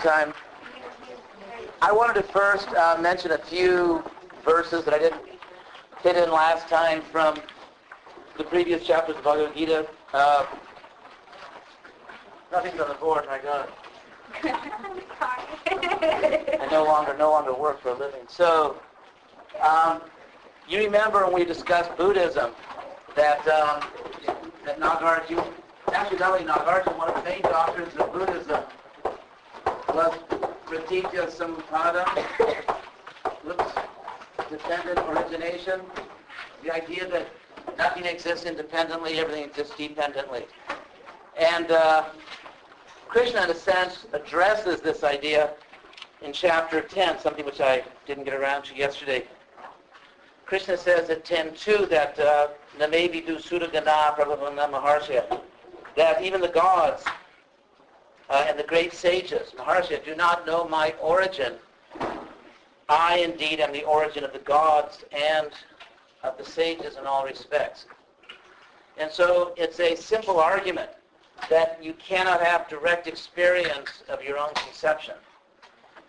time. I wanted to first uh, mention a few verses that I didn't hit in last time from the previous chapters of Bhagavad Gita. Uh, nothing's on the board, my God. I no longer no longer work for a living. So, um, you remember when we discussed Buddhism that um, that Nagarjuna, actually not only Nagarjuna, one of the main doctrines of Buddhism was Pratitya Samutpada, looks dependent origination, the idea that nothing exists independently, everything exists dependently. And uh, Krishna, in a sense, addresses this idea in chapter 10, something which I didn't get around to yesterday. Krishna says at 10.2 that uh, Namevi du Sudagana Prabhavana Maharsha, that even the gods uh, and the great sages, Maharsha, do not know my origin. I indeed am the origin of the gods and of the sages in all respects. And so it's a simple argument that you cannot have direct experience of your own conception.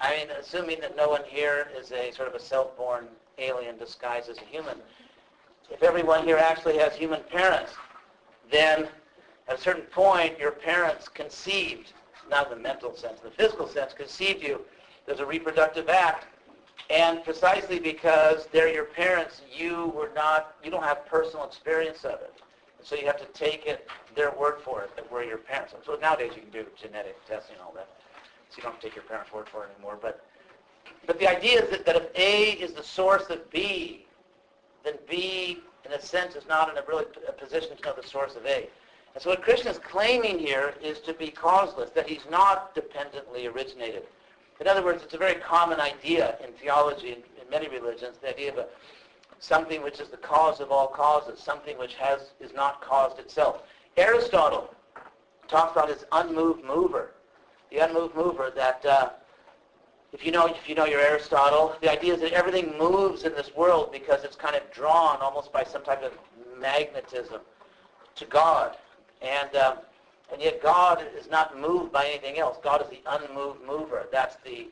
I mean, assuming that no one here is a sort of a self-born alien disguised as a human. If everyone here actually has human parents, then at a certain point your parents conceived, not in the mental sense, the physical sense, conceived you. There's a reproductive act. And precisely because they're your parents, you were not, you don't have personal experience of it. So you have to take it, their word for it, that we're your parents. So nowadays you can do genetic testing and all that. So you don't have to take your parents' word for it anymore. But, but the idea is that, that if A is the source of B, then B, in a sense, is not in a really a position to know the source of A. And so what Krishna is claiming here is to be causeless, that he's not dependently originated. In other words, it's a very common idea in theology in, in many religions, the idea of a something which is the cause of all causes, something which has is not caused itself. Aristotle talks about his unmoved mover, the unmoved mover. That uh, if you know if you know your Aristotle, the idea is that everything moves in this world because it's kind of drawn almost by some type of magnetism to God, and um, and yet God is not moved by anything else. God is the unmoved mover. That's the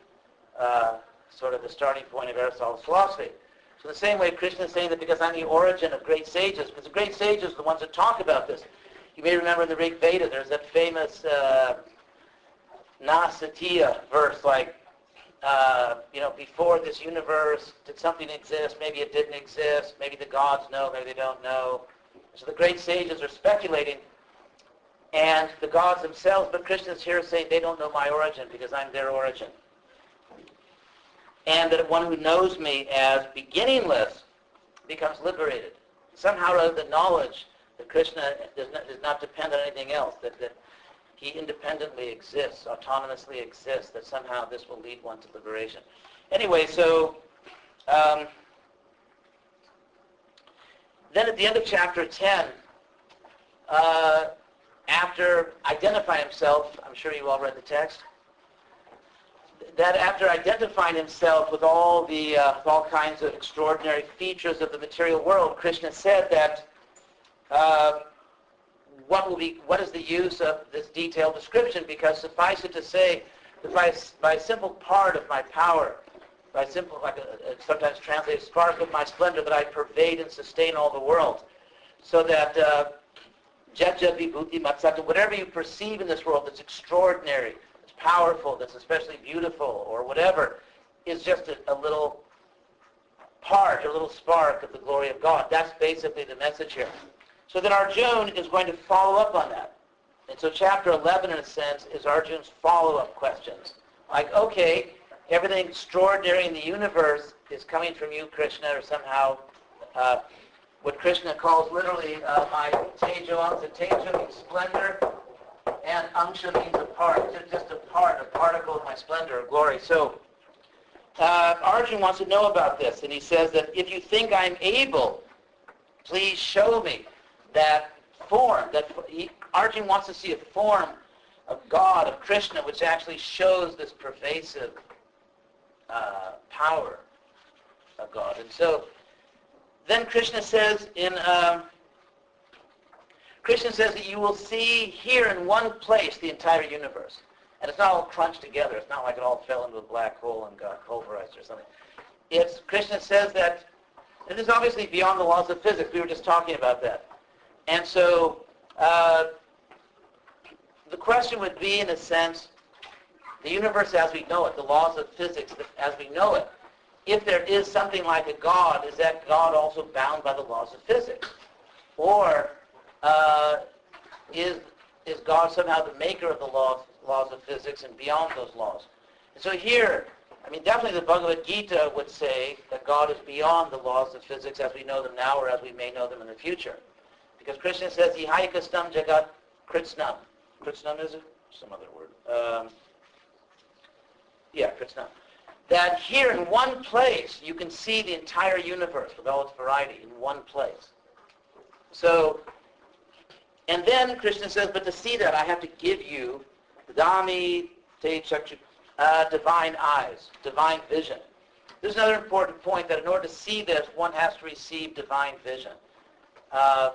uh, sort of the starting point of Aristotle's philosophy. So the same way Krishna is saying that because I'm the origin of great sages, because the great sages are the ones that talk about this. You may remember in the Rig Veda, there's that famous uh, Nasadiya verse, like, uh, you know, before this universe, did something exist? Maybe it didn't exist. Maybe the gods know, maybe they don't know. So the great sages are speculating, and the gods themselves, but Krishna is here saying they don't know my origin because I'm their origin and that one who knows me as beginningless becomes liberated. Somehow or other, the knowledge that Krishna does not, does not depend on anything else, that, that he independently exists, autonomously exists, that somehow this will lead one to liberation. Anyway, so um, then at the end of chapter 10, uh, after identifying himself, I'm sure you all read the text, that after identifying himself with all the uh, with all kinds of extraordinary features of the material world, Krishna said that uh, what will be what is the use of this detailed description? Because suffice it to say that by, by a simple part of my power, by simple like a, a sometimes translated spark of my splendor, that I pervade and sustain all the world, so that. Uh, Jaja vibhuti matsata, whatever you perceive in this world that's extraordinary, that's powerful, that's especially beautiful, or whatever, is just a, a little part, a little spark of the glory of God. That's basically the message here. So then Arjun is going to follow up on that. And so chapter 11, in a sense, is Arjun's follow-up questions. Like, okay, everything extraordinary in the universe is coming from you, Krishna, or somehow uh, what Krishna calls literally uh, my tejo and tejo means splendor, and angsha means a part, just a part, a particle of my splendor or glory. So uh, Arjun wants to know about this, and he says that if you think I'm able, please show me that form. That he, Arjun wants to see a form of God, of Krishna, which actually shows this pervasive uh, power of God. And so then Krishna says in uh, Krishna says that you will see here in one place the entire universe. And it's not all crunched together. It's not like it all fell into a black hole and got pulverized or something. It's, Krishna says that this is obviously beyond the laws of physics. We were just talking about that. And so uh, the question would be, in a sense, the universe as we know it, the laws of physics as we know it, if there is something like a God, is that God also bound by the laws of physics? Or uh, is, is God somehow the maker of the laws, laws of physics and beyond those laws? And so here, I mean, definitely the Bhagavad Gita would say that God is beyond the laws of physics as we know them now or as we may know them in the future. Because Krishna says, Ihaikastam jagat kritsnam. Kritsnam is it? Some other word. Um, yeah, kritsnam that here in one place you can see the entire universe with all its variety in one place. So, and then Krishna says, but to see that I have to give you Dami Te uh, divine eyes, divine vision. There's another important point that in order to see this, one has to receive divine vision. Uh,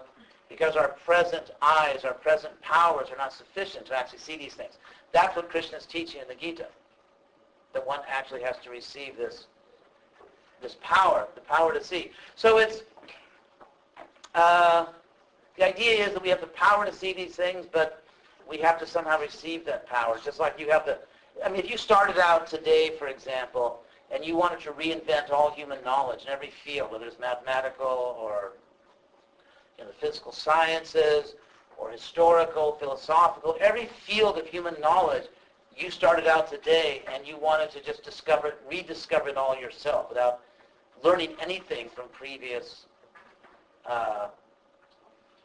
because our present eyes, our present powers are not sufficient to actually see these things. That's what Krishna is teaching in the Gita that one actually has to receive this this power, the power to see. So it's uh, the idea is that we have the power to see these things, but we have to somehow receive that power. Just like you have the, I mean, if you started out today, for example, and you wanted to reinvent all human knowledge in every field, whether it's mathematical or in the physical sciences or historical, philosophical, every field of human knowledge, you started out today and you wanted to just discover it, rediscover it all yourself without learning anything from previous uh,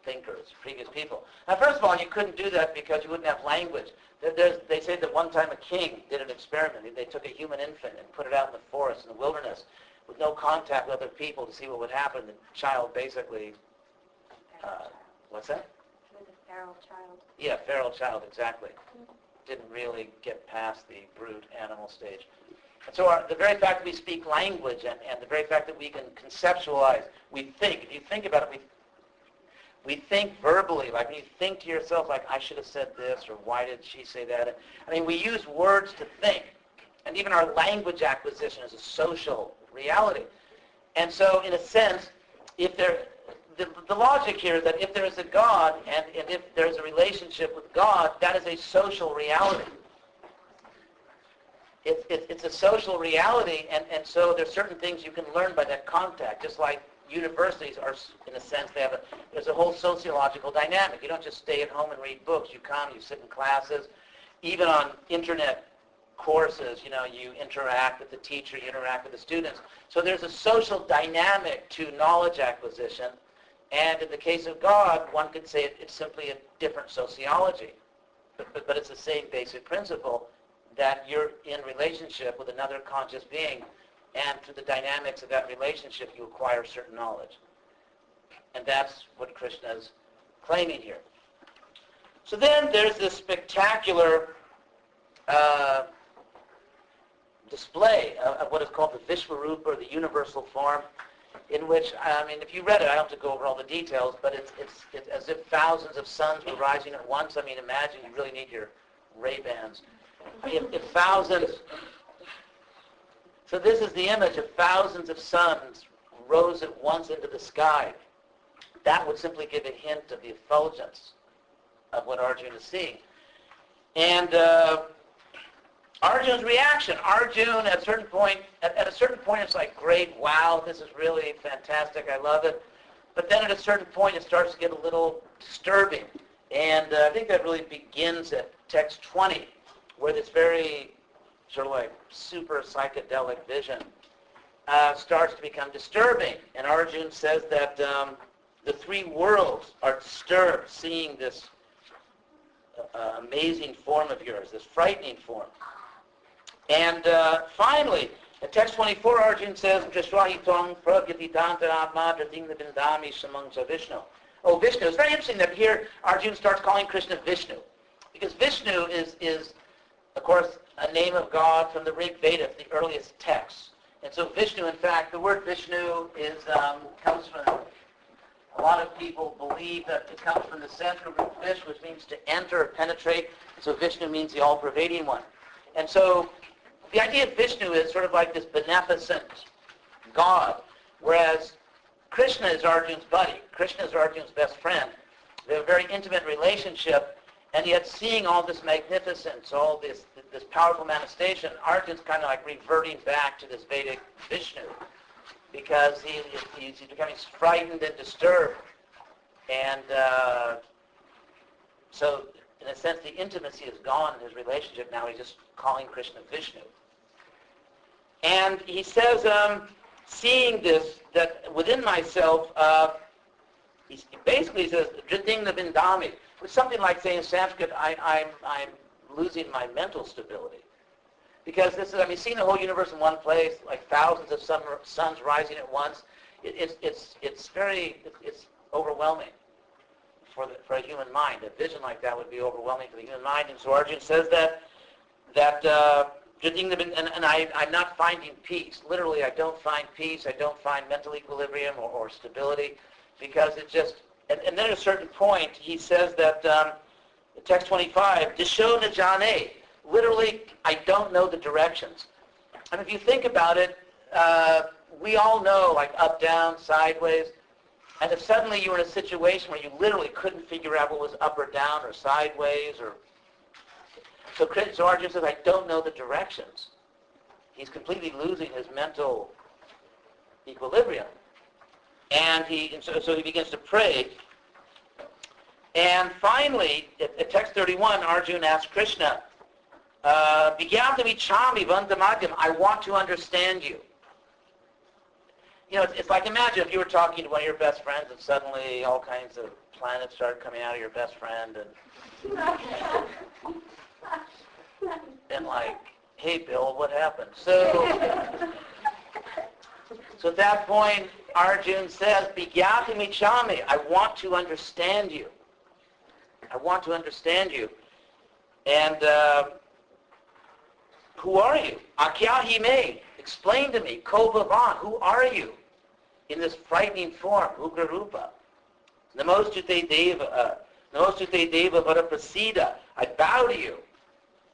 thinkers, previous people. Now, first of all, you couldn't do that because you wouldn't have language. There's, they say that one time a king did an experiment. They took a human infant and put it out in the forest, in the wilderness, with no contact with other people to see what would happen. The child basically, uh, what's that? a feral child. Yeah, feral child, exactly. Mm-hmm didn't really get past the brute animal stage. And so our, the very fact that we speak language and, and the very fact that we can conceptualize, we think, if you think about it, we, we think verbally, like when you think to yourself, like, I should have said this, or why did she say that? I mean, we use words to think. And even our language acquisition is a social reality. And so, in a sense, if there, the, the logic here is that if there is a God and, and if there's a relationship with God, that is a social reality. It's, it's, it's a social reality, and, and so there's certain things you can learn by that contact, just like universities are, in a sense, they have a, there's a whole sociological dynamic. You don't just stay at home and read books. You come, you sit in classes. Even on internet courses, you know, you interact with the teacher, you interact with the students. So there's a social dynamic to knowledge acquisition and in the case of God, one could say it's simply a different sociology. But, but, but it's the same basic principle that you're in relationship with another conscious being, and through the dynamics of that relationship, you acquire certain knowledge. And that's what Krishna is claiming here. So then there's this spectacular uh, display of, of, what is called the Vishvarupa, or the universal form in which, I mean, if you read it, I don't have to go over all the details, but it's, it's, it's as if thousands of suns were rising at once. I mean, imagine you really need your Ray-Bans. If, if thousands, so this is the image of thousands of suns rose at once into the sky. That would simply give a hint of the effulgence of what Arjuna is seeing. And uh, Arjun's reaction. Arjun, at a certain point, at, at, a certain point, it's like, great, wow, this is really fantastic, I love it. But then at a certain point, it starts to get a little disturbing. And uh, I think that really begins at text 20, where this very sort of like super psychedelic vision uh, starts to become disturbing. And Arjun says that um, the three worlds are disturbed seeing this uh, amazing form of yours, this frightening form. And uh, finally, in text 24, Arjun says, Drishwahitong pragyatitantaratma dratingvindami samangsa Vishnu. Oh, Vishnu. It's very interesting that here Arjun starts calling Krishna Vishnu. Because Vishnu is, is, of course, a name of God from the Rig Veda, the earliest texts. And so Vishnu, in fact, the word Vishnu is, um, comes from A lot of people believe that it comes from the Sanskrit root vish, which means to enter or penetrate. So Vishnu means the all-pervading one. And so the idea of Vishnu is sort of like this beneficent God, whereas Krishna is Arjun's buddy. Krishna is Arjun's best friend. They have a very intimate relationship, and yet seeing all this magnificence, all this this powerful manifestation, Arjun's kind of like reverting back to this Vedic Vishnu because he, he's becoming frightened and disturbed. And uh, so, in a sense, the intimacy is gone in his relationship. Now he's just calling Krishna Vishnu. And he says, um, seeing this, that within myself, uh, he basically says, Jadingna Vindami, which something like saying in Sanskrit, I, I'm, I'm losing my mental stability. Because this is, I mean, seeing the whole universe in one place, like thousands of sun, suns rising at once, it, it's, it's, it's very, it's overwhelming for, the, for a human mind. A vision like that would be overwhelming for the human mind. And so Arjun says that, that uh, and, and I, I'm not finding peace. Literally, I don't find peace. I don't find mental equilibrium or, or stability because it just, and, and, then at a certain point, he says that, um, text 25, Disho Najane, literally, I don't know the directions. And if you think about it, uh, we all know, like up, down, sideways. And if suddenly you were in a situation where you literally couldn't figure out what was up or down or sideways or... So Arjun says, I don't know the directions. He's completely losing his mental equilibrium. And he, and so, so he begins to pray. And finally, at, at text 31, Arjun asks Krishna, uh, I want to understand you. You know, it's, it's, like imagine if you were talking to one of your best friends and suddenly all kinds of planets started coming out of your best friend and and like, hey Bill, what happened? So so at that point Arjun says, Bigyati Michami, I want to understand you. I want to understand you. And uh, who are you? Akyahime, explain to me. Kovavan, who are you? In this frightening form, Ugrarupa. Namostute Deva, uh, Namostute Deva Varaprasida. I bow to you.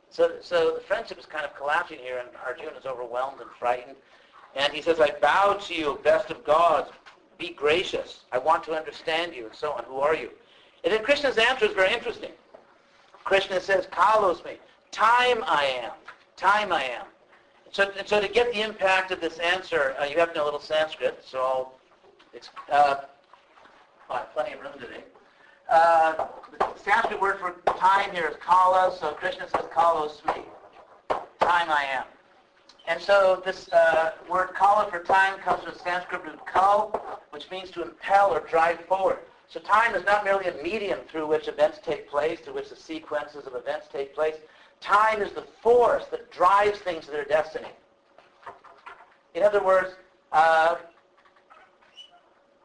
So, so the friendship is kind of collapsing here, and Arjuna is overwhelmed and frightened. And he says, I bow to you, best of gods. Be gracious. I want to understand you, and so on. Who are you? And then Krishna's answer is very interesting. Krishna says, Kalos me. Time I am time I am. So, so to get the impact of this answer, uh, you have to know a little Sanskrit, so I'll, uh, have plenty of room today. Uh, the Sanskrit word for time here is kala, so Krishna says kalos me. Time I am. And so this uh, word kala for time comes from Sanskrit root kal, which means to impel or drive forward. So time is not merely a medium through which events take place, through which the sequences of events take place. Time is the force that drives things to their destiny. In other words, uh,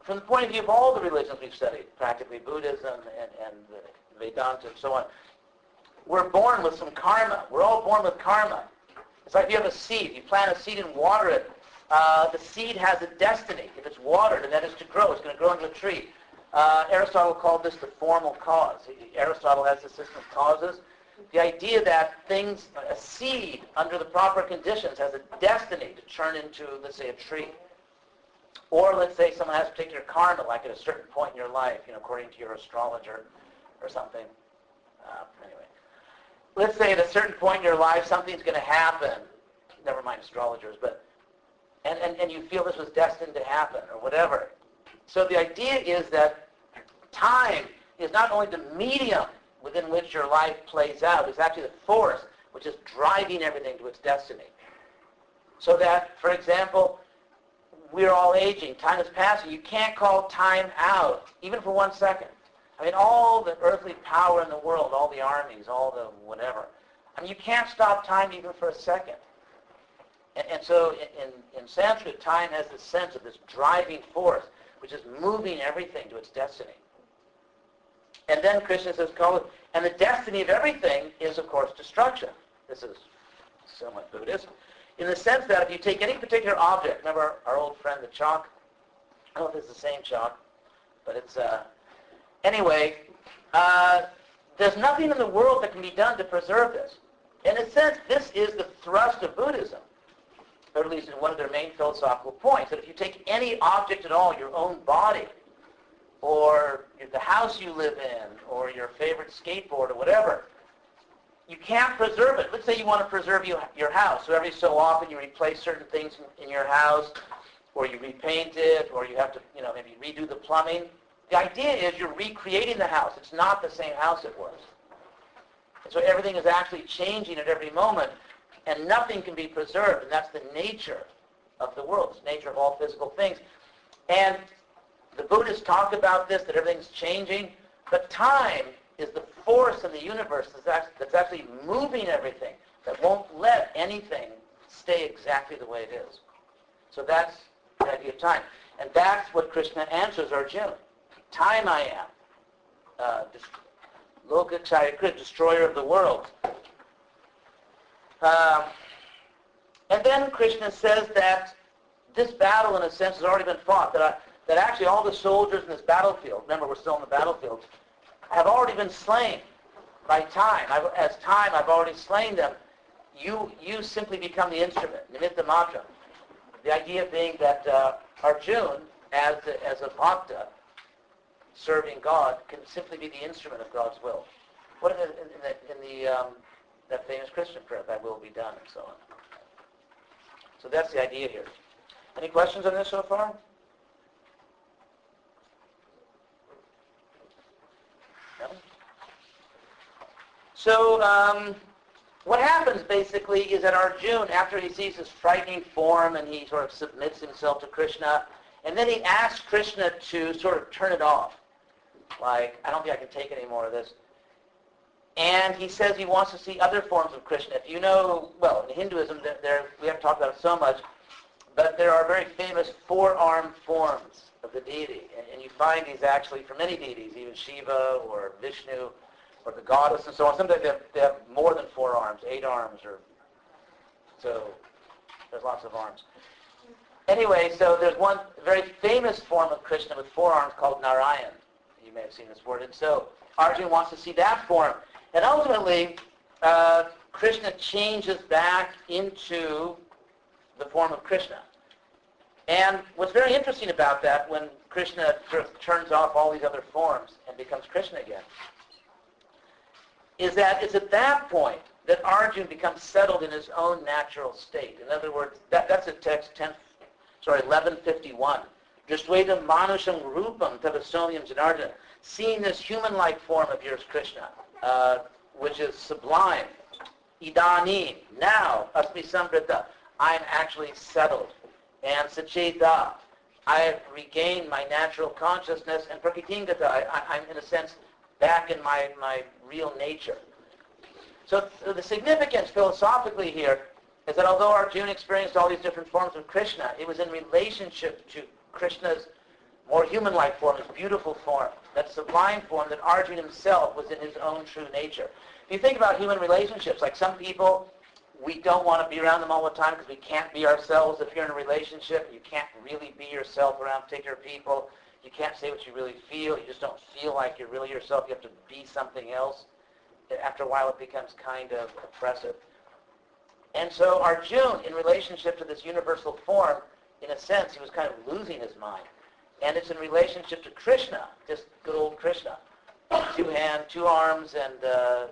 from the point of view of all the religions we've studied, practically Buddhism and, and Vedanta and so on, we're born with some karma. We're all born with karma. It's like you have a seed. You plant a seed and water it. Uh, the seed has a destiny. If it's watered, and that is to grow. It's going to grow into a tree. Uh, Aristotle called this the formal cause. Aristotle has a system of causes the idea that things, a seed under the proper conditions has a destiny to turn into, let's say, a tree. Or let's say someone has a particular karma, like at a certain point in your life, you know, according to your astrologer or something. Uh, anyway, let's say at a certain point in your life something's going to happen. Never mind astrologers, but and, and, and you feel this was destined to happen or whatever. So the idea is that time is not only the medium within which your life plays out is actually the force which is driving everything to its destiny. So that, for example, we're all aging. Time is passing. You can't call time out, even for one second. I mean, all the earthly power in the world, all the armies, all the whatever. I mean, you can't stop time even for a second. And, and so in, in, in Sanskrit, time has this sense of this driving force, which is moving everything to its destiny. And then Krishna says, and the destiny of everything is, of course, destruction. This is somewhat Buddhist. In the sense that if you take any particular object, remember our, our old friend the chalk? I don't know if it's the same chalk, But it's, uh, anyway, uh, there's nothing in the world that can be done to preserve this. In a sense, this is the thrust of Buddhism, or at least one of their main philosophical points, that if you take any object at all, your own body, or the house you live in, or your favorite skateboard, or whatever, you can't preserve it. Let's say you want to preserve you, your house. So every so often you replace certain things in, in your house, or you repaint it, or you have to, you know, maybe redo the plumbing. The idea is you're recreating the house. It's not the same house it was. And so everything is actually changing at every moment, and nothing can be preserved. And that's the nature of the world. It's the nature of all physical things. And the Buddhists talk about this, that everything's changing, but time is the force in the universe that's actually moving everything, that won't let anything stay exactly the way it is. So that's the idea of time. And that's what Krishna answers Arjuna. Time I am. Uh, destroyer of the world. Um, and then Krishna says that this battle, in a sense, has already been fought. That, that actually all the soldiers in this battlefield, remember we're still in the battlefield, have already been slain by time. I've, as time, I've already slain them. You, you simply become the instrument, nimitta matra. The idea being that uh, Arjun, as, as a bhakta, serving God, can simply be the instrument of God's will. What in the, in the, in the um, that famous Christian prayer, thy will be done, and so on. So that's the idea here. Any questions on this so far? So um, what happens basically is that Arjuna, after he sees this frightening form and he sort of submits himself to Krishna, and then he asks Krishna to sort of turn it off. Like, I don't think I can take any more of this. And he says he wants to see other forms of Krishna. If you know, well, in Hinduism, there, there, we haven't talked about it so much, but there are very famous four-armed forms of the deity. And, and you find these actually for many deities, even Shiva or Vishnu or the goddess and so on. Sometimes they have, they have more than four arms, eight arms, or so there's lots of arms. Anyway, so there's one very famous form of Krishna with four arms called Narayan. You may have seen this word. And so Arjuna wants to see that form. And ultimately, uh, Krishna changes back into the form of Krishna. And what's very interesting about that, when Krishna sort of turns off all these other forms and becomes Krishna again, is that it's at that point that Arjun becomes settled in his own natural state. In other words, that, that's a text 10, sorry, 1151. Dristveda manusham rupam tavasomiam janardana. Seeing this human-like form of yours, Krishna, uh, which is sublime. Idani, now, asmi sambrita. I'm actually settled. And sacheta, I have regained my natural consciousness. And prakitingata, I, I, I'm in a sense back in my, my real nature. So, the significance philosophically here is that although Arjuna experienced all these different forms of Krishna, it was in relationship to Krishna's more human-like form, his beautiful form, that sublime form that Arjuna himself was in his own true nature. If you think about human relationships, like some people, we don't want to be around them all the time because we can't be ourselves. If you're in a relationship, you can't really be yourself around particular people. You can't say what you really feel. You just don't feel like you're really yourself. You have to be something else. After a while, it becomes kind of oppressive. And so Arjuna, in relationship to this universal form, in a sense, he was kind of losing his mind. And it's in relationship to Krishna, just good old Krishna. Two hands, two arms, and uh,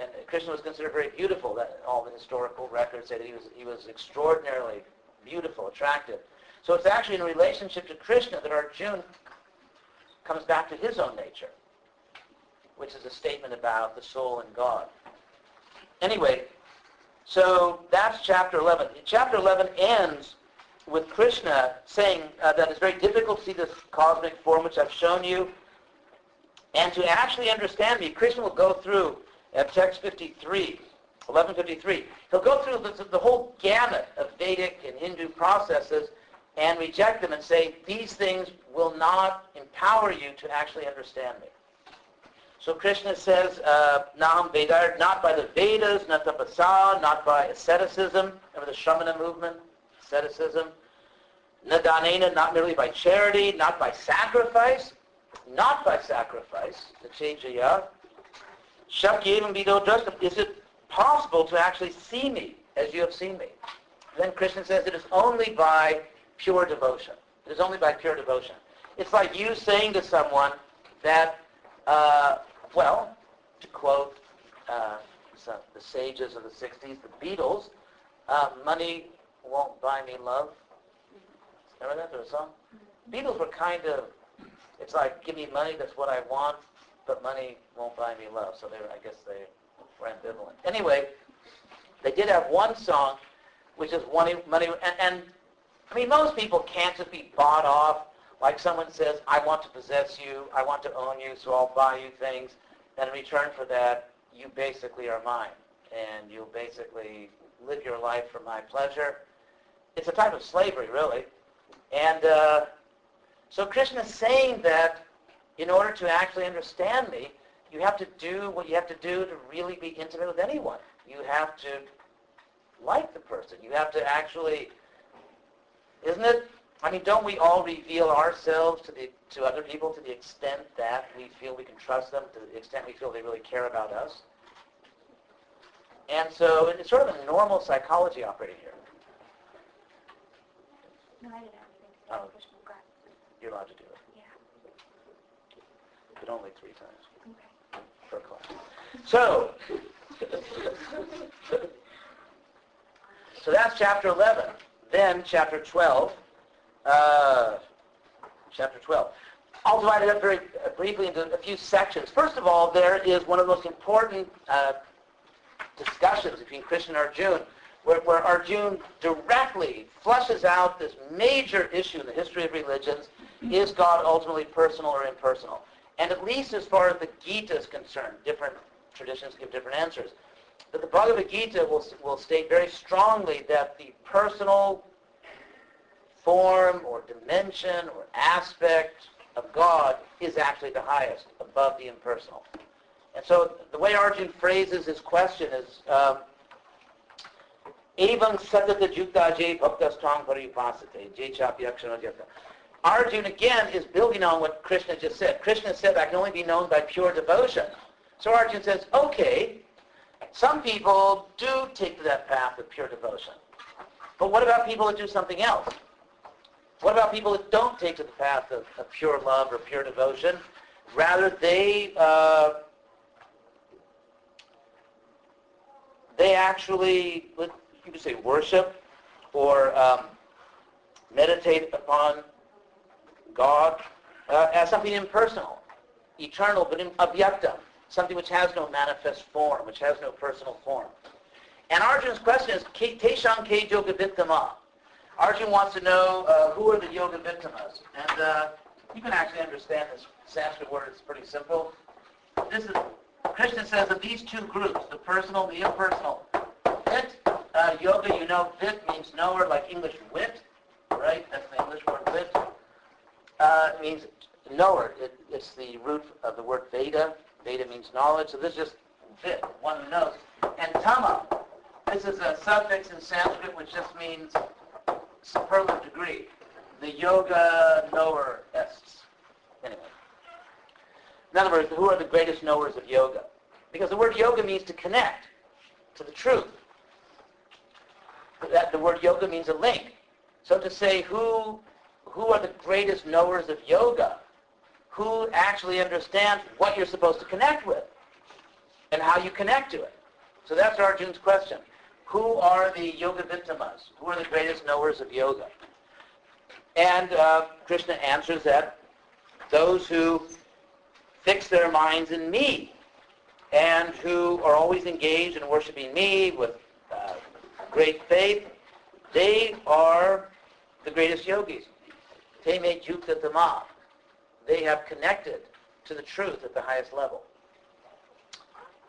and Krishna was considered very beautiful. That all the historical records say that he was he was extraordinarily beautiful, attractive. So it's actually in relationship to Krishna that Arjuna comes back to his own nature, which is a statement about the soul and God. Anyway, so that's chapter 11. Chapter 11 ends with Krishna saying uh, that it's very difficult to see this cosmic form which I've shown you. And to actually understand me, Krishna will go through at text 53, 1153. He'll go through the, the whole gamut of Vedic and Hindu processes and reject them and say, these things will not empower you to actually understand me. So Krishna says, uh, Nam Vedar, not by the Vedas, not tapasa, not by asceticism, remember the Shramana movement, asceticism, Nadanena, not merely by charity, not by sacrifice, not by sacrifice, the chejaya, shakyevam vido drashtam. Is it possible to actually see me as you have seen me? Then Krishna says it is only by pure devotion. It is only by pure devotion. It's like you saying to someone that, uh, well, to quote uh, some, the sages of the 60s, the Beatles, uh, money won't buy me love. Remember that? There was a song? Beatles were kind of, it's like, give me money, that's what I want, but money won't buy me love. So they were, I guess they were ambivalent. Anyway, they did have one song, which is money, money and, and I mean, most people can't just be bought off. Like someone says, I want to possess you, I want to own you, so I'll buy you things. And in return for that, you basically are mine. And you'll basically live your life for my pleasure. It's a type of slavery, really. And uh, so Krishna is saying that in order to actually understand me, you have to do what you have to do to really be intimate with anyone. You have to like the person. You have to actually, isn't it? I mean, don't we all reveal ourselves to the to other people to the extent that we feel we can trust them, to the extent we feel they really care about us? And so it's sort of a normal psychology operating here. No, I didn't have anything to say. Oh. You're allowed to do it, Yeah. but only three times Okay. per class. So, so that's chapter 11. Then chapter 12. Uh, chapter 12. I'll divide it up very briefly into a few sections. First of all, there is one of the most important uh, discussions between Krishna and Arjuna, where, where Arjuna directly flushes out this major issue in the history of religions, is God ultimately personal or impersonal? And at least as far as the Gita is concerned, different traditions give different answers. But the Bhagavad Gita will, will state very strongly that the personal form or dimension or aspect of God is actually the highest, above the impersonal. And so the way Arjun phrases his question is, um, Evam satata jukta je bhaktastang paripasate, chapyakshana. Arjun again is building on what Krishna just said. Krishna said, I can only be known by pure devotion. So Arjun says, okay, some people do take to that path of pure devotion. But what about people that do something else? What about people that don't take to the path of, of pure love or pure devotion? Rather, they uh, they actually, you could say, worship or um, meditate upon God uh, as something impersonal, eternal, but in, something which has no manifest form, which has no personal form. And Arjun's question is, Teshan ke yoga vittama? Arjun wants to know uh, who are the yoga vittamas. And uh, you can actually understand this Sanskrit word. It's pretty simple. This is, Krishna says of these two groups, the personal, and the impersonal. Vit, uh, yoga, you know, vit means knower, like English wit, right? That's the English word wit. Uh, it means knower. It, it's the root of the word Veda. Veda means knowledge. So this is just one who knows. And tama, this is a suffix in Sanskrit which just means superlative degree. The yoga knower ests. Anyway. In other words, who are the greatest knowers of yoga? Because the word yoga means to connect to the truth. That the word yoga means a link. So to say who who are the greatest knowers of yoga, who actually understands what you're supposed to connect with and how you connect to it. So that's Arjun's question. Who are the yoga vittamas? Who are the greatest knowers of yoga? And uh, Krishna answers that those who fix their minds in me and who are always engaged in worshiping me with uh, great faith, they are the greatest yogis. Te me jukta tama. They have connected to the truth at the highest level.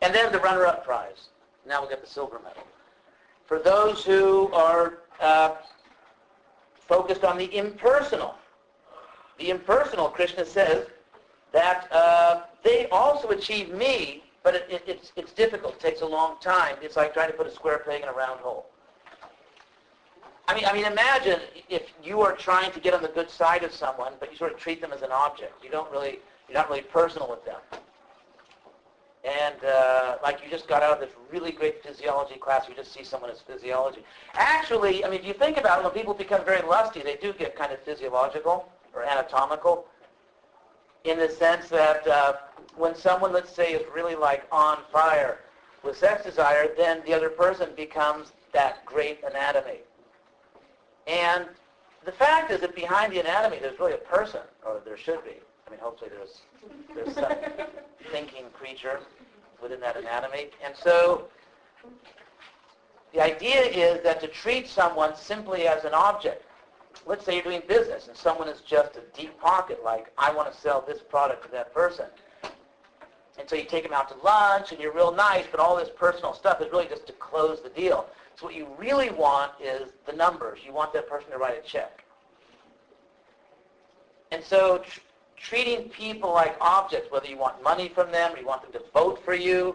And then the runner-up prize. Now we'll get the silver medal. For those who are uh, focused on the impersonal. The impersonal, Krishna says, that uh, they also achieve me, but it, it, it's, it's difficult. It takes a long time. It's like trying to put a square peg in a round hole. I mean, I mean, imagine if you are trying to get on the good side of someone, but you sort of treat them as an object. You don't really You're not really personal with them. And uh, like you just got out of this really great physiology class, you just see someone as physiology. Actually, I mean, if you think about it, when people become very lusty, they do get kind of physiological or anatomical in the sense that uh, when someone, let's say, is really like on fire with sex desire, then the other person becomes that great anatomy. And the fact is that behind the anatomy, there's really a person, or there should be. I mean, hopefully there's there's some thinking creature within that anatomy. And so the idea is that to treat someone simply as an object, let's say you're doing business and someone is just a deep pocket, like I want to sell this product to that person. And so you take them out to lunch and you're real nice, but all this personal stuff is really just to close the deal. So what you really want is the numbers. You want that person to write a check. And so tr- treating people like objects, whether you want money from them or you want them to vote for you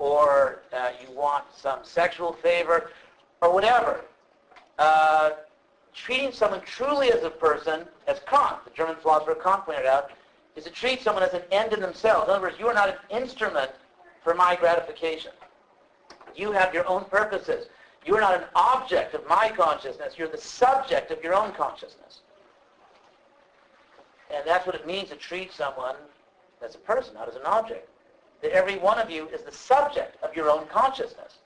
or uh, you want some sexual favor or whatever, uh, treating someone truly as a person, as Kant, the German philosopher Kant pointed out, is to treat someone as an end in themselves. In other words, you are not an instrument for my gratification. You have your own purposes. You are not an object of my consciousness. You're the subject of your own consciousness. And that's what it means to treat someone as a person, not as an object. That every one of you is the subject of your own consciousness.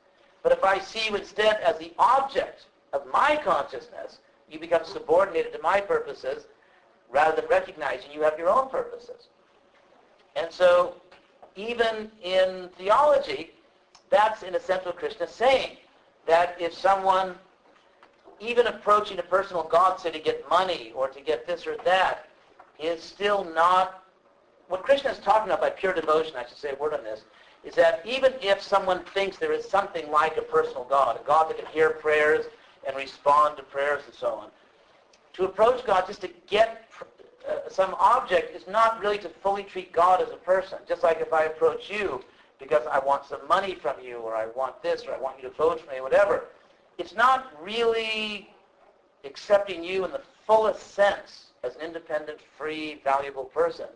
But if I see you instead as the object of my consciousness, you become subordinated to my purposes rather than recognizing you have your own purposes. And so even in theology, that's in what Krishna is saying. That if someone, even approaching a personal God, say to get money or to get this or that, is still not, what Krishna is talking about by pure devotion, I should say a word on this, is that even if someone thinks there is something like a personal God, a God that can hear prayers and respond to prayers and so on, to approach God just to get uh, some object is not really to fully treat God as a person. Just like if I approach you because I want some money from you or I want this or I want you to vote for me, whatever, it's not really accepting you in the fullest sense as an independent, free, valuable person.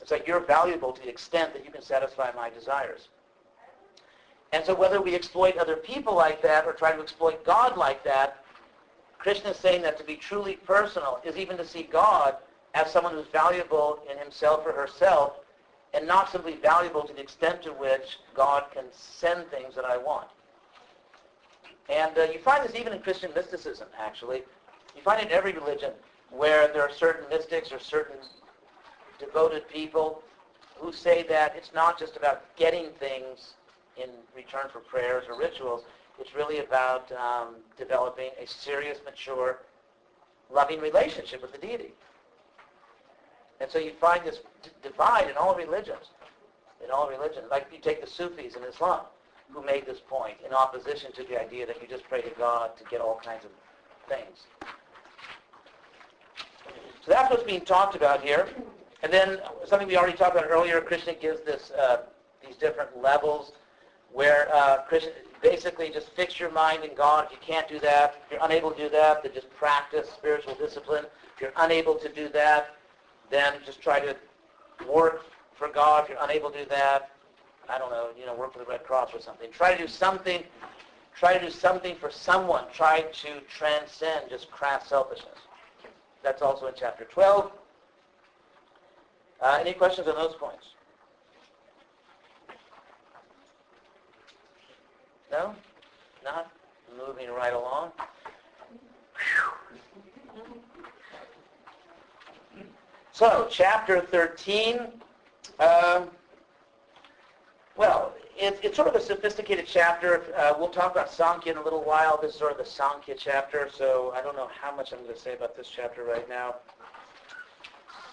It's like you're valuable to the extent that you can satisfy my desires. And so whether we exploit other people like that or try to exploit God like that, Krishna is saying that to be truly personal is even to see God as someone who's valuable in himself or herself and not simply valuable to the extent to which God can send things that I want. And uh, you find this even in Christian mysticism, actually. You find it in every religion where there are certain mystics or certain devoted people who say that it's not just about getting things in return for prayers or rituals. It's really about um, developing a serious, mature, loving relationship with the deity. And so you find this d- divide in all religions. In all religions. Like you take the Sufis in Islam, who made this point in opposition to the idea that you just pray to God to get all kinds of things. So that's what's being talked about here. And then something we already talked about earlier, Krishna gives this uh, these different levels where uh, Krishna basically just fix your mind in God. If you can't do that, if you're unable to do that, then just practice spiritual discipline. If you're unable to do that, then just try to work for God. If you're unable to do that, I don't know, you know, work for the Red Cross or something. Try to do something. Try to do something for someone. Try to transcend just crass selfishness. That's also in chapter 12. Uh, any questions on those points? No? Not? Moving right along. So, chapter 13. Um, well, it, it's sort of a sophisticated chapter. Uh, we'll talk about Sankhya in a little while. This is sort of the Sankhya chapter, so I don't know how much I'm going to say about this chapter right now.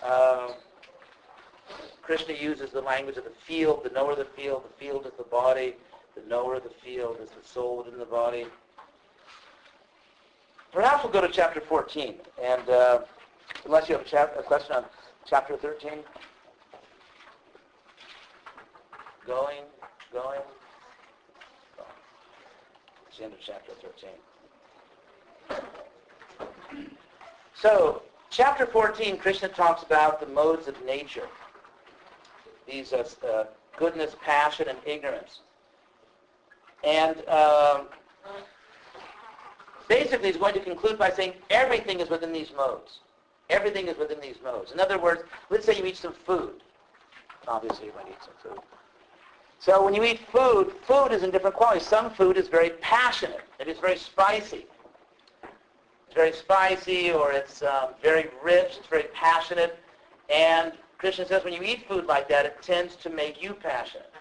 Uh, Krishna uses the language of the field, the knower of the field, the field is the body, the knower of the field is the soul within the body. Perhaps we'll go to chapter 14, and uh, unless you have a, chap- a question on chapter 13. Going, going. It's the end of chapter 13. So, chapter 14, Krishna talks about the modes of nature. these are uh, goodness, passion, and ignorance. And um, basically he's going to conclude by saying everything is within these modes. Everything is within these modes. In other words, let's say you eat some food. Obviously you might eat some food. So when you eat food, food is in different qualities. Some food is very passionate. It is very spicy. It's very spicy or it's um, very rich. It's very passionate. And Krishna says when you eat food like that, it tends to make you passionate.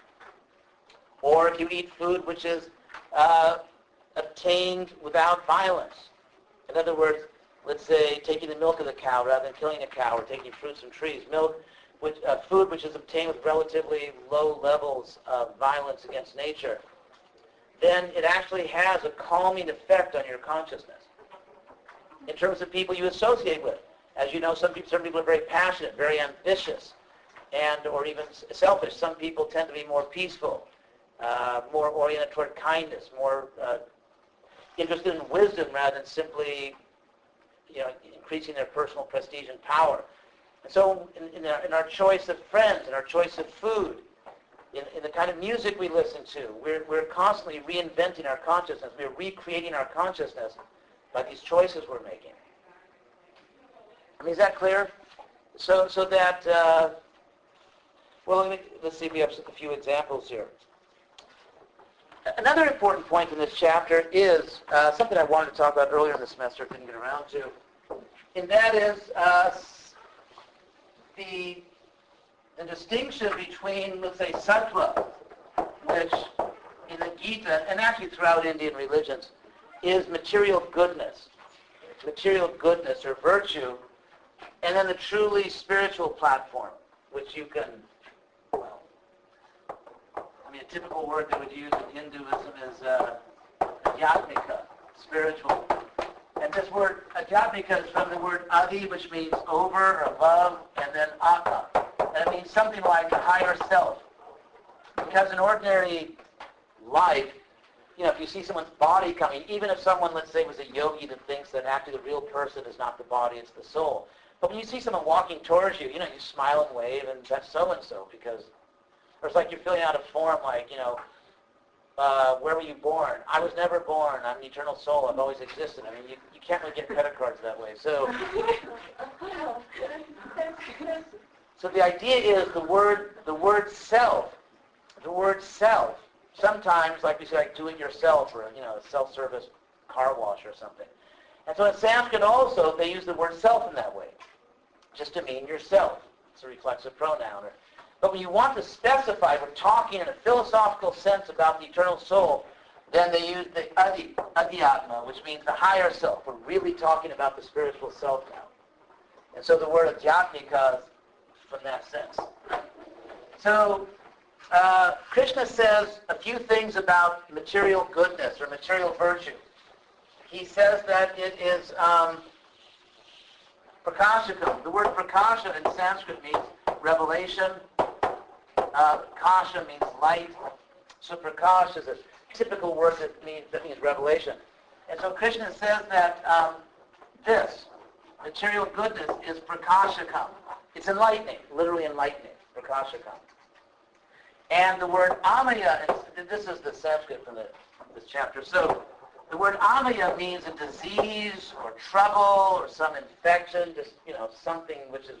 Or if you eat food which is uh, obtained without violence. In other words, let's say taking the milk of the cow rather than killing a cow or taking fruits from trees. Milk, which, uh, food which is obtained with relatively low levels of violence against nature, then it actually has a calming effect on your consciousness in terms of people you associate with. As you know, some people, some people are very passionate, very ambitious, and or even selfish. Some people tend to be more peaceful, uh, more oriented toward kindness, more uh, interested in wisdom rather than simply, you know, increasing their personal prestige and power. And so, in, in, our, in our choice of friends, in our choice of food, in, in the kind of music we listen to, we're, we're constantly reinventing our consciousness. We're recreating our consciousness by these choices we're making. I mean, is that clear? So, so that, uh, well, let let's see if we have a few examples here. Another important point in this chapter is uh, something I wanted to talk about earlier in the semester, didn't get around to, and that is uh, the, the distinction between, let's say, sattva, which in the Gita, and actually throughout Indian religions, is material goodness, material goodness or virtue, and then the truly spiritual platform, which you can, I mean, a typical word they would use in Hinduism is uh, adhyatmika, spiritual. And this word adhyatmika is from the word adhi, which means over, or above, and then atma. And it means something like a higher self. Because in ordinary life, you know, if you see someone's body coming, even if someone, let's say, was a yogi that thinks that actually the real person is not the body, it's the soul. But when you see someone walking towards you, you know, you smile and wave, and that's so-and-so because, or it's like you're filling out a form like, you know, uh, where were you born? I was never born. I'm an eternal soul. I've always existed. I mean, you, you can't really get credit cards that way. So, so the idea is the word, the word self, the word self. Sometimes, like we say, like do it yourself, or you know, a self-service car wash or something. And so in Sanskrit also, they use the word self in that way just to mean yourself. It's a reflexive pronoun. But when you want to specify, we're talking in a philosophical sense about the eternal soul, then they use the adhi, adhyatma, which means the higher self. We're really talking about the spiritual self now. And so the word adhyatmika is from that sense. So uh, Krishna says a few things about material goodness or material virtue. He says that it is um, Prakashakam. The word prakasha in Sanskrit means revelation. Uh, kasha means light. So prakash is a typical word that means, that means revelation. And so Krishna says that um, this, material goodness, is prakashakam. It's enlightening, literally enlightening, prakashakam. And the word amaya, this is the Sanskrit from the, this chapter. So the word amaya means a disease or trouble or some infection, just, you know, something which is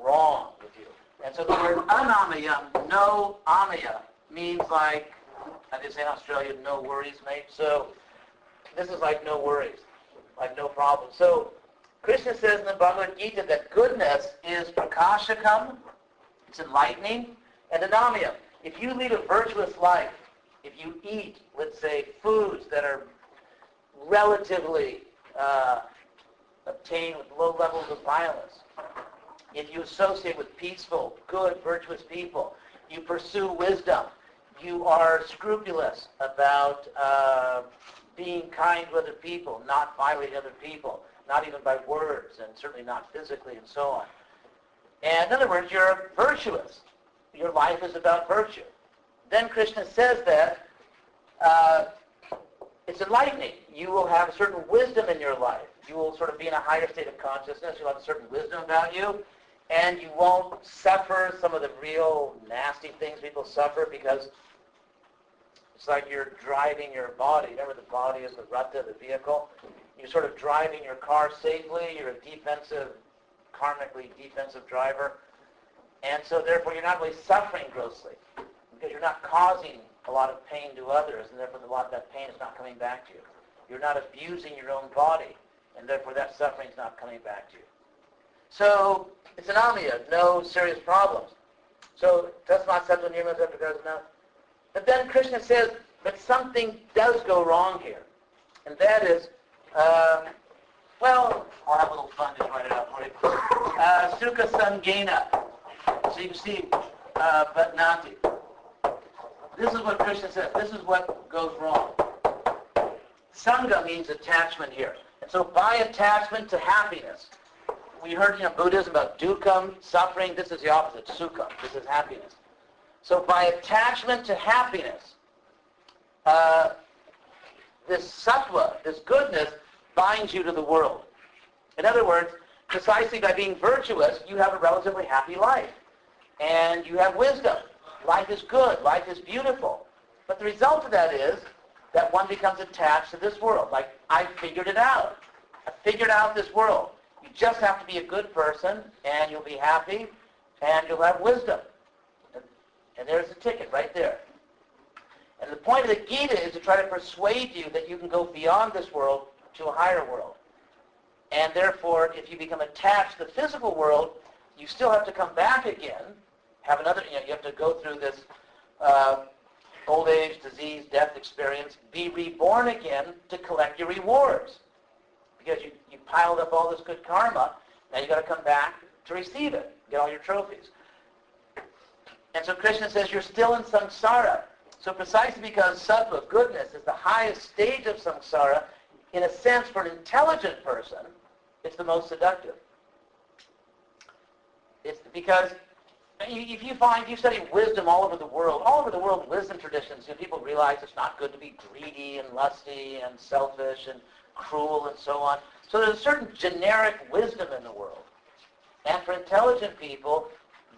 wrong with you. And so the word anamaya, no amaya, means like, I just say in Australia, no worries, mate. So this is like no worries, like no problem. So Krishna says in the Bhagavad Gita that goodness is prakashakam, it's enlightening, and anamaya. If you lead a virtuous life, if you eat, let's say, foods that are relatively uh, obtained with low levels of violence, if you associate with peaceful, good, virtuous people, you pursue wisdom, you are scrupulous about uh, being kind to other people, not violating other people, not even by words, and certainly not physically, and so on. And in other words, you're virtuous. Your life is about virtue then Krishna says that uh, it's enlightening. You will have a certain wisdom in your life. You will sort of be in a higher state of consciousness. You'll have a certain wisdom about you. And you won't suffer some of the real nasty things people suffer because it's like you're driving your body. Remember the body is the ratha, the vehicle? You're sort of driving your car safely. You're a defensive, karmically defensive driver. And so therefore you're not really suffering grossly because you're not causing a lot of pain to others and therefore a lot of that pain is not coming back to you. You're not abusing your own body and therefore that suffering is not coming back to you. So it's anamaya, no serious problems. So tasmat sattva nirma now. But then Krishna says, but something does go wrong here. And that is, um, well, I'll have a little fun to write it out for you. Uh, Sukha Sangena. So you can see, uh, badhnati. This is what Krishna says. This is what goes wrong. Sangha means attachment here. And so by attachment to happiness, we heard in Buddhism about dukkha, suffering. This is the opposite, sukha. This is happiness. So by attachment to happiness, uh, this sattva, this goodness, binds you to the world. In other words, precisely by being virtuous, you have a relatively happy life. And you have wisdom. Life is good. Life is beautiful. But the result of that is that one becomes attached to this world. Like, I figured it out. I figured out this world. You just have to be a good person, and you'll be happy, and you'll have wisdom. And, and there's the ticket right there. And the point of the Gita is to try to persuade you that you can go beyond this world to a higher world. And therefore, if you become attached to the physical world, you still have to come back again, have another, you, know, you have to go through this uh, old age, disease, death experience, be reborn again to collect your rewards. Because you, you piled up all this good karma, now you got to come back to receive it, get all your trophies. And so Krishna says you're still in samsara. So precisely because sattva, goodness, is the highest stage of samsara, in a sense, for an intelligent person, it's the most seductive. It's because if you find, if you study wisdom all over the world, all over the world, wisdom traditions, you know, people realize it's not good to be greedy and lusty and selfish and cruel and so on. So there's a certain generic wisdom in the world. And for intelligent people,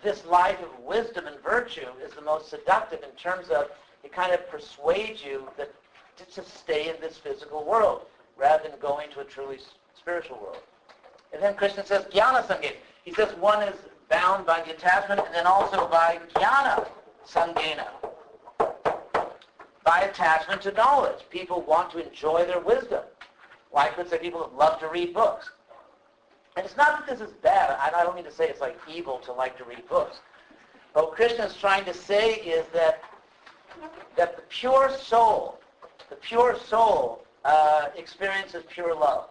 this life of wisdom and virtue is the most seductive in terms of it kind of persuades you that to, stay in this physical world rather than going to a truly spiritual world. And then Krishna says, Jnana Sangha. He says one is bound by the attachment and then also by jnana sangena. By attachment to knowledge. People want to enjoy their wisdom. I could say people love to read books. And it's not that this is bad. I don't mean to say it's like evil to like to read books. But what Krishna is trying to say is that that the pure soul, the pure soul uh, experiences pure love.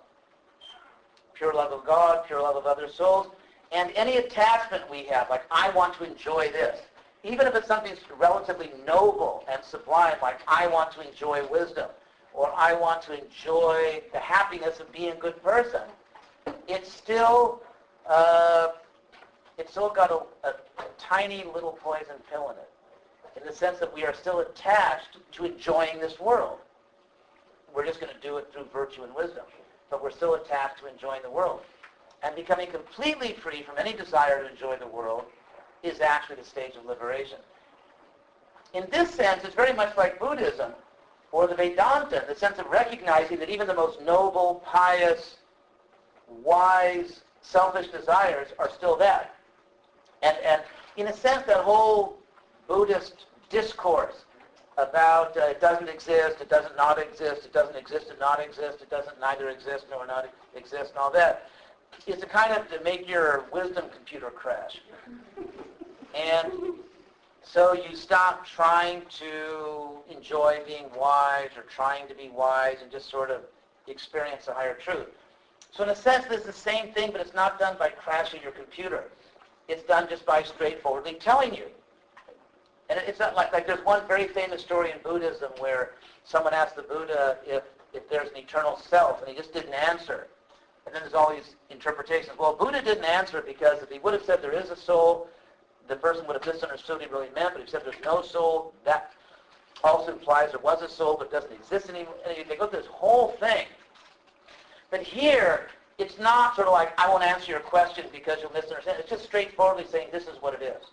Pure love of God, pure love of other souls, and any attachment we have, like I want to enjoy this, even if it's something relatively noble and sublime, like I want to enjoy wisdom, or I want to enjoy the happiness of being a good person, it's still uh, it's still got a, a, a tiny little poison pill in it, in the sense that we are still attached to enjoying this world. We're just going to do it through virtue and wisdom, but we're still attached to enjoying the world. And becoming completely free from any desire to enjoy the world is actually the stage of liberation. In this sense, it's very much like Buddhism or the Vedanta, the sense of recognizing that even the most noble, pious, wise, selfish desires are still there. And, and in a sense, that whole Buddhist discourse about uh, it doesn't exist, it doesn't not exist, it doesn't exist and not exist, it doesn't neither exist nor not exist, and all that, is a kind of to make your wisdom computer crash. And so you stop trying to enjoy being wise or trying to be wise and just sort of experience a higher truth. So in a sense, this is the same thing, but it's not done by crashing your computer. It's done just by straightforwardly telling you. And it's not like, like there's one very famous story in Buddhism where someone asked the Buddha if, if there's an eternal self, and he just didn't answer. And then there's all these interpretations. Well, Buddha didn't answer because if he would have said there is a soul, the person would have misunderstood what he really meant. But if he said there's no soul, that also implies there was a soul but doesn't exist anymore. And they go through this whole thing. But here, it's not sort of like, I won't answer your question because you'll misunderstand. It's just straightforwardly saying this is what it is.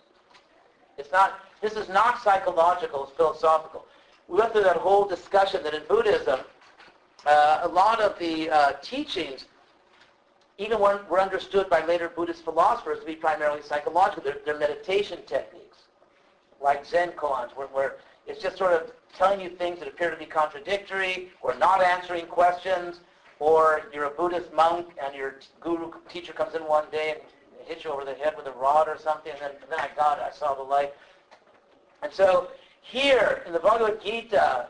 It's not, this is not psychological, it's philosophical. We went through that whole discussion that in Buddhism, uh, a lot of the uh, teachings, even when were understood by later Buddhist philosophers to be primarily psychological. They're, they're meditation techniques, like Zen koans, where, where it's just sort of telling you things that appear to be contradictory, or not answering questions, or you're a Buddhist monk and your guru teacher comes in one day and hits you over the head with a rod or something, and then, and then I got it, I saw the light. And so here in the Bhagavad Gita,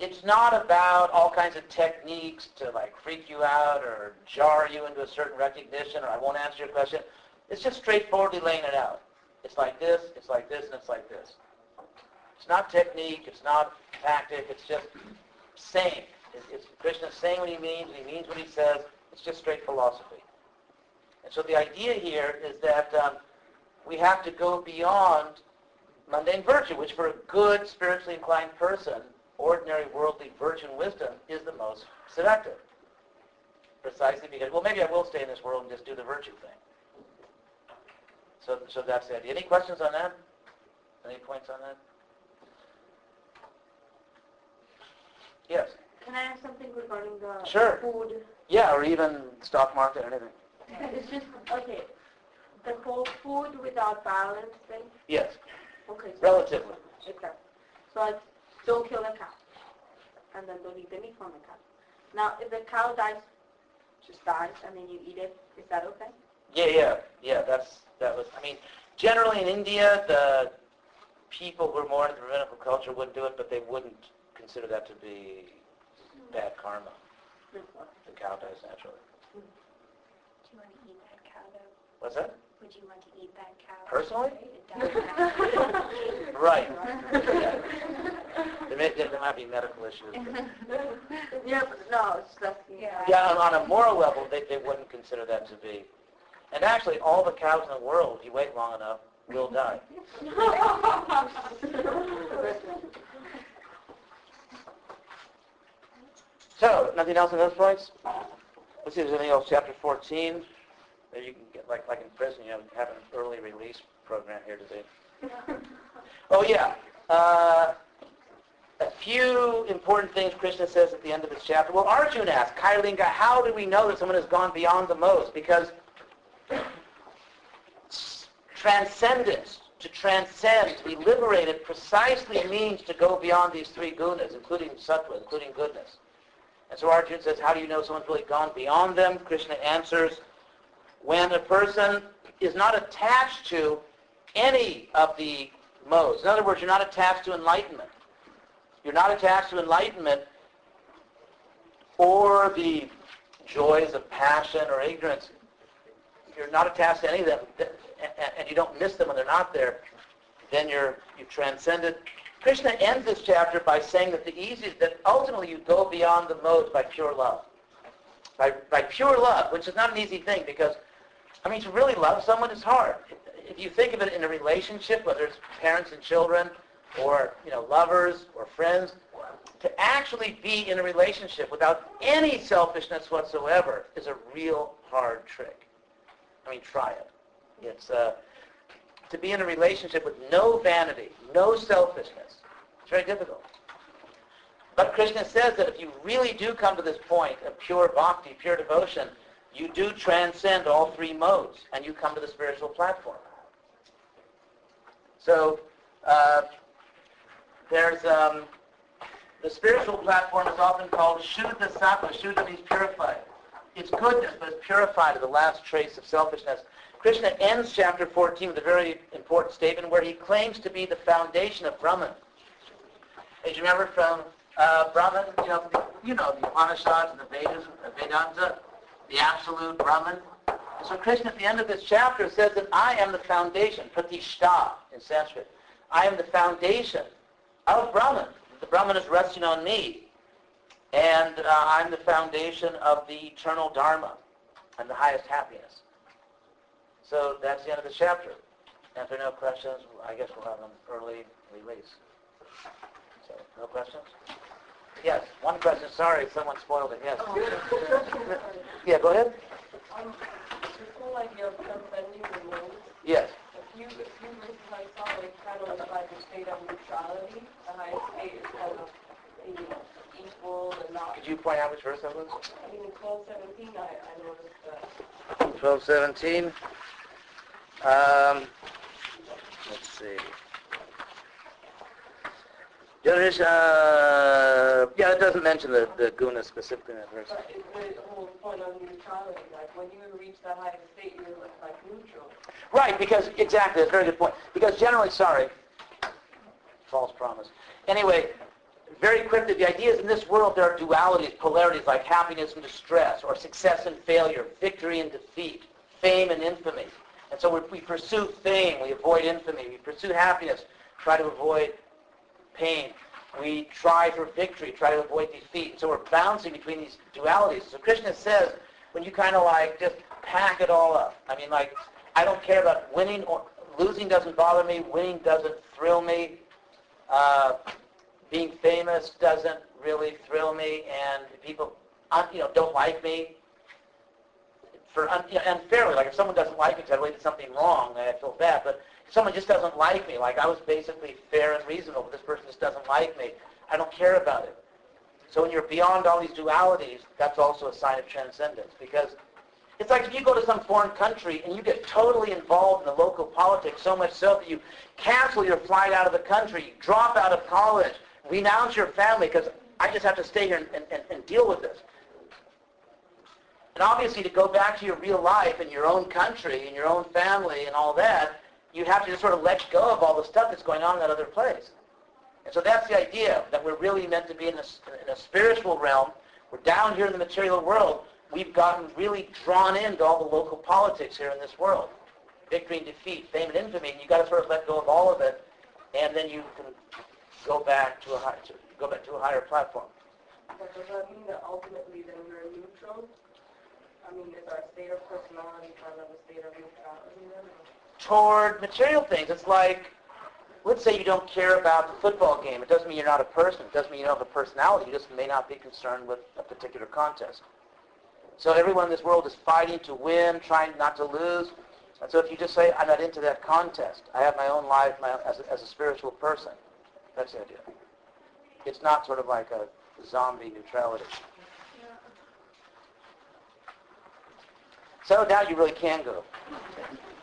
it's not about all kinds of techniques to like freak you out or jar you into a certain recognition or I won't answer your question. It's just straightforwardly laying it out. It's like this, it's like this, and it's like this. It's not technique, it's not tactic, it's just saying. It's, it's Krishna saying what he means, and he means what he says. It's just straight philosophy. And so the idea here is that um, we have to go beyond mundane virtue, which for a good, spiritually inclined person, ordinary worldly virgin wisdom is the most seductive. Precisely because, well, maybe I will stay in this world and just do the virtue thing. So, so that's the idea. Any questions on that? Any points on that? Yes. Can I ask something regarding the Sure. food? Yeah, or even stock market anything. It's just, okay, the whole food without violence thing? Yes, Okay. so- relatively. Exactly. So it's don't kill the cow. And then don't eat the meat from the cow. Now, if the cow dies, just dies, and then you eat it, is that okay? Yeah, yeah, yeah. That's that was. I mean, generally in India, the people who are more into the Brahminical culture wouldn't do it, but they wouldn't consider that to be bad karma. Mm-hmm. The cow dies naturally. Mm-hmm. Do you want to eat that cow though? What's that? Would you want to eat that cow? Personally? Right. There, may, there might be medical issues. Yeah, but no, it's just, Yeah. Yeah, on, on a moral level, they, they wouldn't consider that to be. And actually, all the cows in the world, if you wait long enough, will die. So, nothing else on those points? Let's see if there's anything else. Chapter 14. There you can get, like, like in prison, you have, have an early release program here today. Oh, yeah. Uh, a few important things Krishna says at the end of this chapter. Well, Arjuna asks, Kailinga, how do we know that someone has gone beyond the modes? Because transcendence, to transcend, to be liberated, precisely means to go beyond these three gunas, including sattva, including goodness. And so Arjuna says, how do you know someone's really gone beyond them? Krishna answers, when a person is not attached to any of the modes. In other words, you're not attached to enlightenment. You're not attached to enlightenment or the joys of passion or ignorance. You're not attached to any of them, and you don't miss them when they're not there. Then you're you've transcended. Krishna ends this chapter by saying that the easiest, that ultimately you go beyond the modes by pure love. By, by pure love, which is not an easy thing because, I mean, to really love someone is hard. If you think of it in a relationship, whether it's parents and children, or you know lovers or friends to actually be in a relationship without any selfishness whatsoever is a real hard trick. I mean try it. It's uh, to be in a relationship with no vanity no selfishness it's very difficult. But krishna says that if you really do come to this point of pure bhakti pure devotion you do transcend all three modes and you come to the spiritual platform so uh, there's um, the spiritual platform is often called Shuddha Sattva. Shuddha means purified. It's goodness, but it's purified to the last trace of selfishness. Krishna ends chapter 14 with a very important statement where he claims to be the foundation of Brahman. As you remember from uh, Brahman, you know, the, you know, the Upanishads and the Vedas, the Vedanta, the absolute Brahman. And so Krishna at the end of this chapter says that I am the foundation, pratishta in Sanskrit. I am the foundation of Brahman. The Brahman is resting on me. And uh, I'm the foundation of the eternal Dharma and the highest happiness. So that's the end of the chapter. If there are no questions, I guess we'll have an early release. So, no questions? Yes, one question. Sorry, someone spoiled it. Yes. Yeah, go ahead. Um, this whole idea of transcending the modes, Yes. a few, a few verses I saw, like kind of the state of neutrality. The highest state is kind of you equal and not. Could you point out which verse that was? I mean, in twelve seventeen, I, I noticed that. 12, 17. Um, let's see. Uh, yeah, it doesn't mention the, the guna specifically in that verse. But the whole point of neutrality. Like when you reach that highest state, you're like, like neutral. Right, because, exactly, that's a very good point. Because generally, sorry, false promise. Anyway, very quickly, the idea is in this world there are dualities, polarities like happiness and distress, or success and failure, victory and defeat, fame and infamy. And so we, we pursue fame, we avoid infamy. We pursue happiness, try to avoid pain. We try for victory, try to avoid defeat. So we're bouncing between these dualities. So Krishna says, when you kind of like just pack it all up. I mean, like, I don't care about winning or losing doesn't bother me. Winning doesn't thrill me. Uh, being famous doesn't really thrill me, and people, un- you know, don't like me for you know, unfairly. Like if someone doesn't like me because I really did something wrong, then I feel bad. But someone just doesn't like me, like I was basically fair and reasonable, but this person just doesn't like me, I don't care about it. So when you're beyond all these dualities, that's also a sign of transcendence because it's like if you go to some foreign country and you get totally involved in the local politics so much so that you cancel your flight out of the country, drop out of college, renounce your family because I just have to stay here and, and, and deal with this. And obviously to go back to your real life and your own country and your own family and all that, you have to just sort of let go of all the stuff that's going on in that other place. And so that's the idea, that we're really meant to be in a, in a spiritual realm. We're down here in the material world. We've gotten really drawn into all the local politics here in this world. Victory and defeat, fame and infamy, and you've got to sort of let go of all of it, and then you can go back to a, high, to, go back to a higher platform. But does that mean that ultimately then we're neutral? I mean, is our state of personality kind of a state of neutrality then? Toward material things. It's like, let's say you don't care about the football game. It doesn't mean you're not a person. It doesn't mean you don't have a personality. You just may not be concerned with a particular contest. So everyone in this world is fighting to win, trying not to lose. And so if you just say, I'm not into that contest, I have my own life my, as, a, as a spiritual person, that's the idea. It's not sort of like a zombie neutrality. So now you really can go.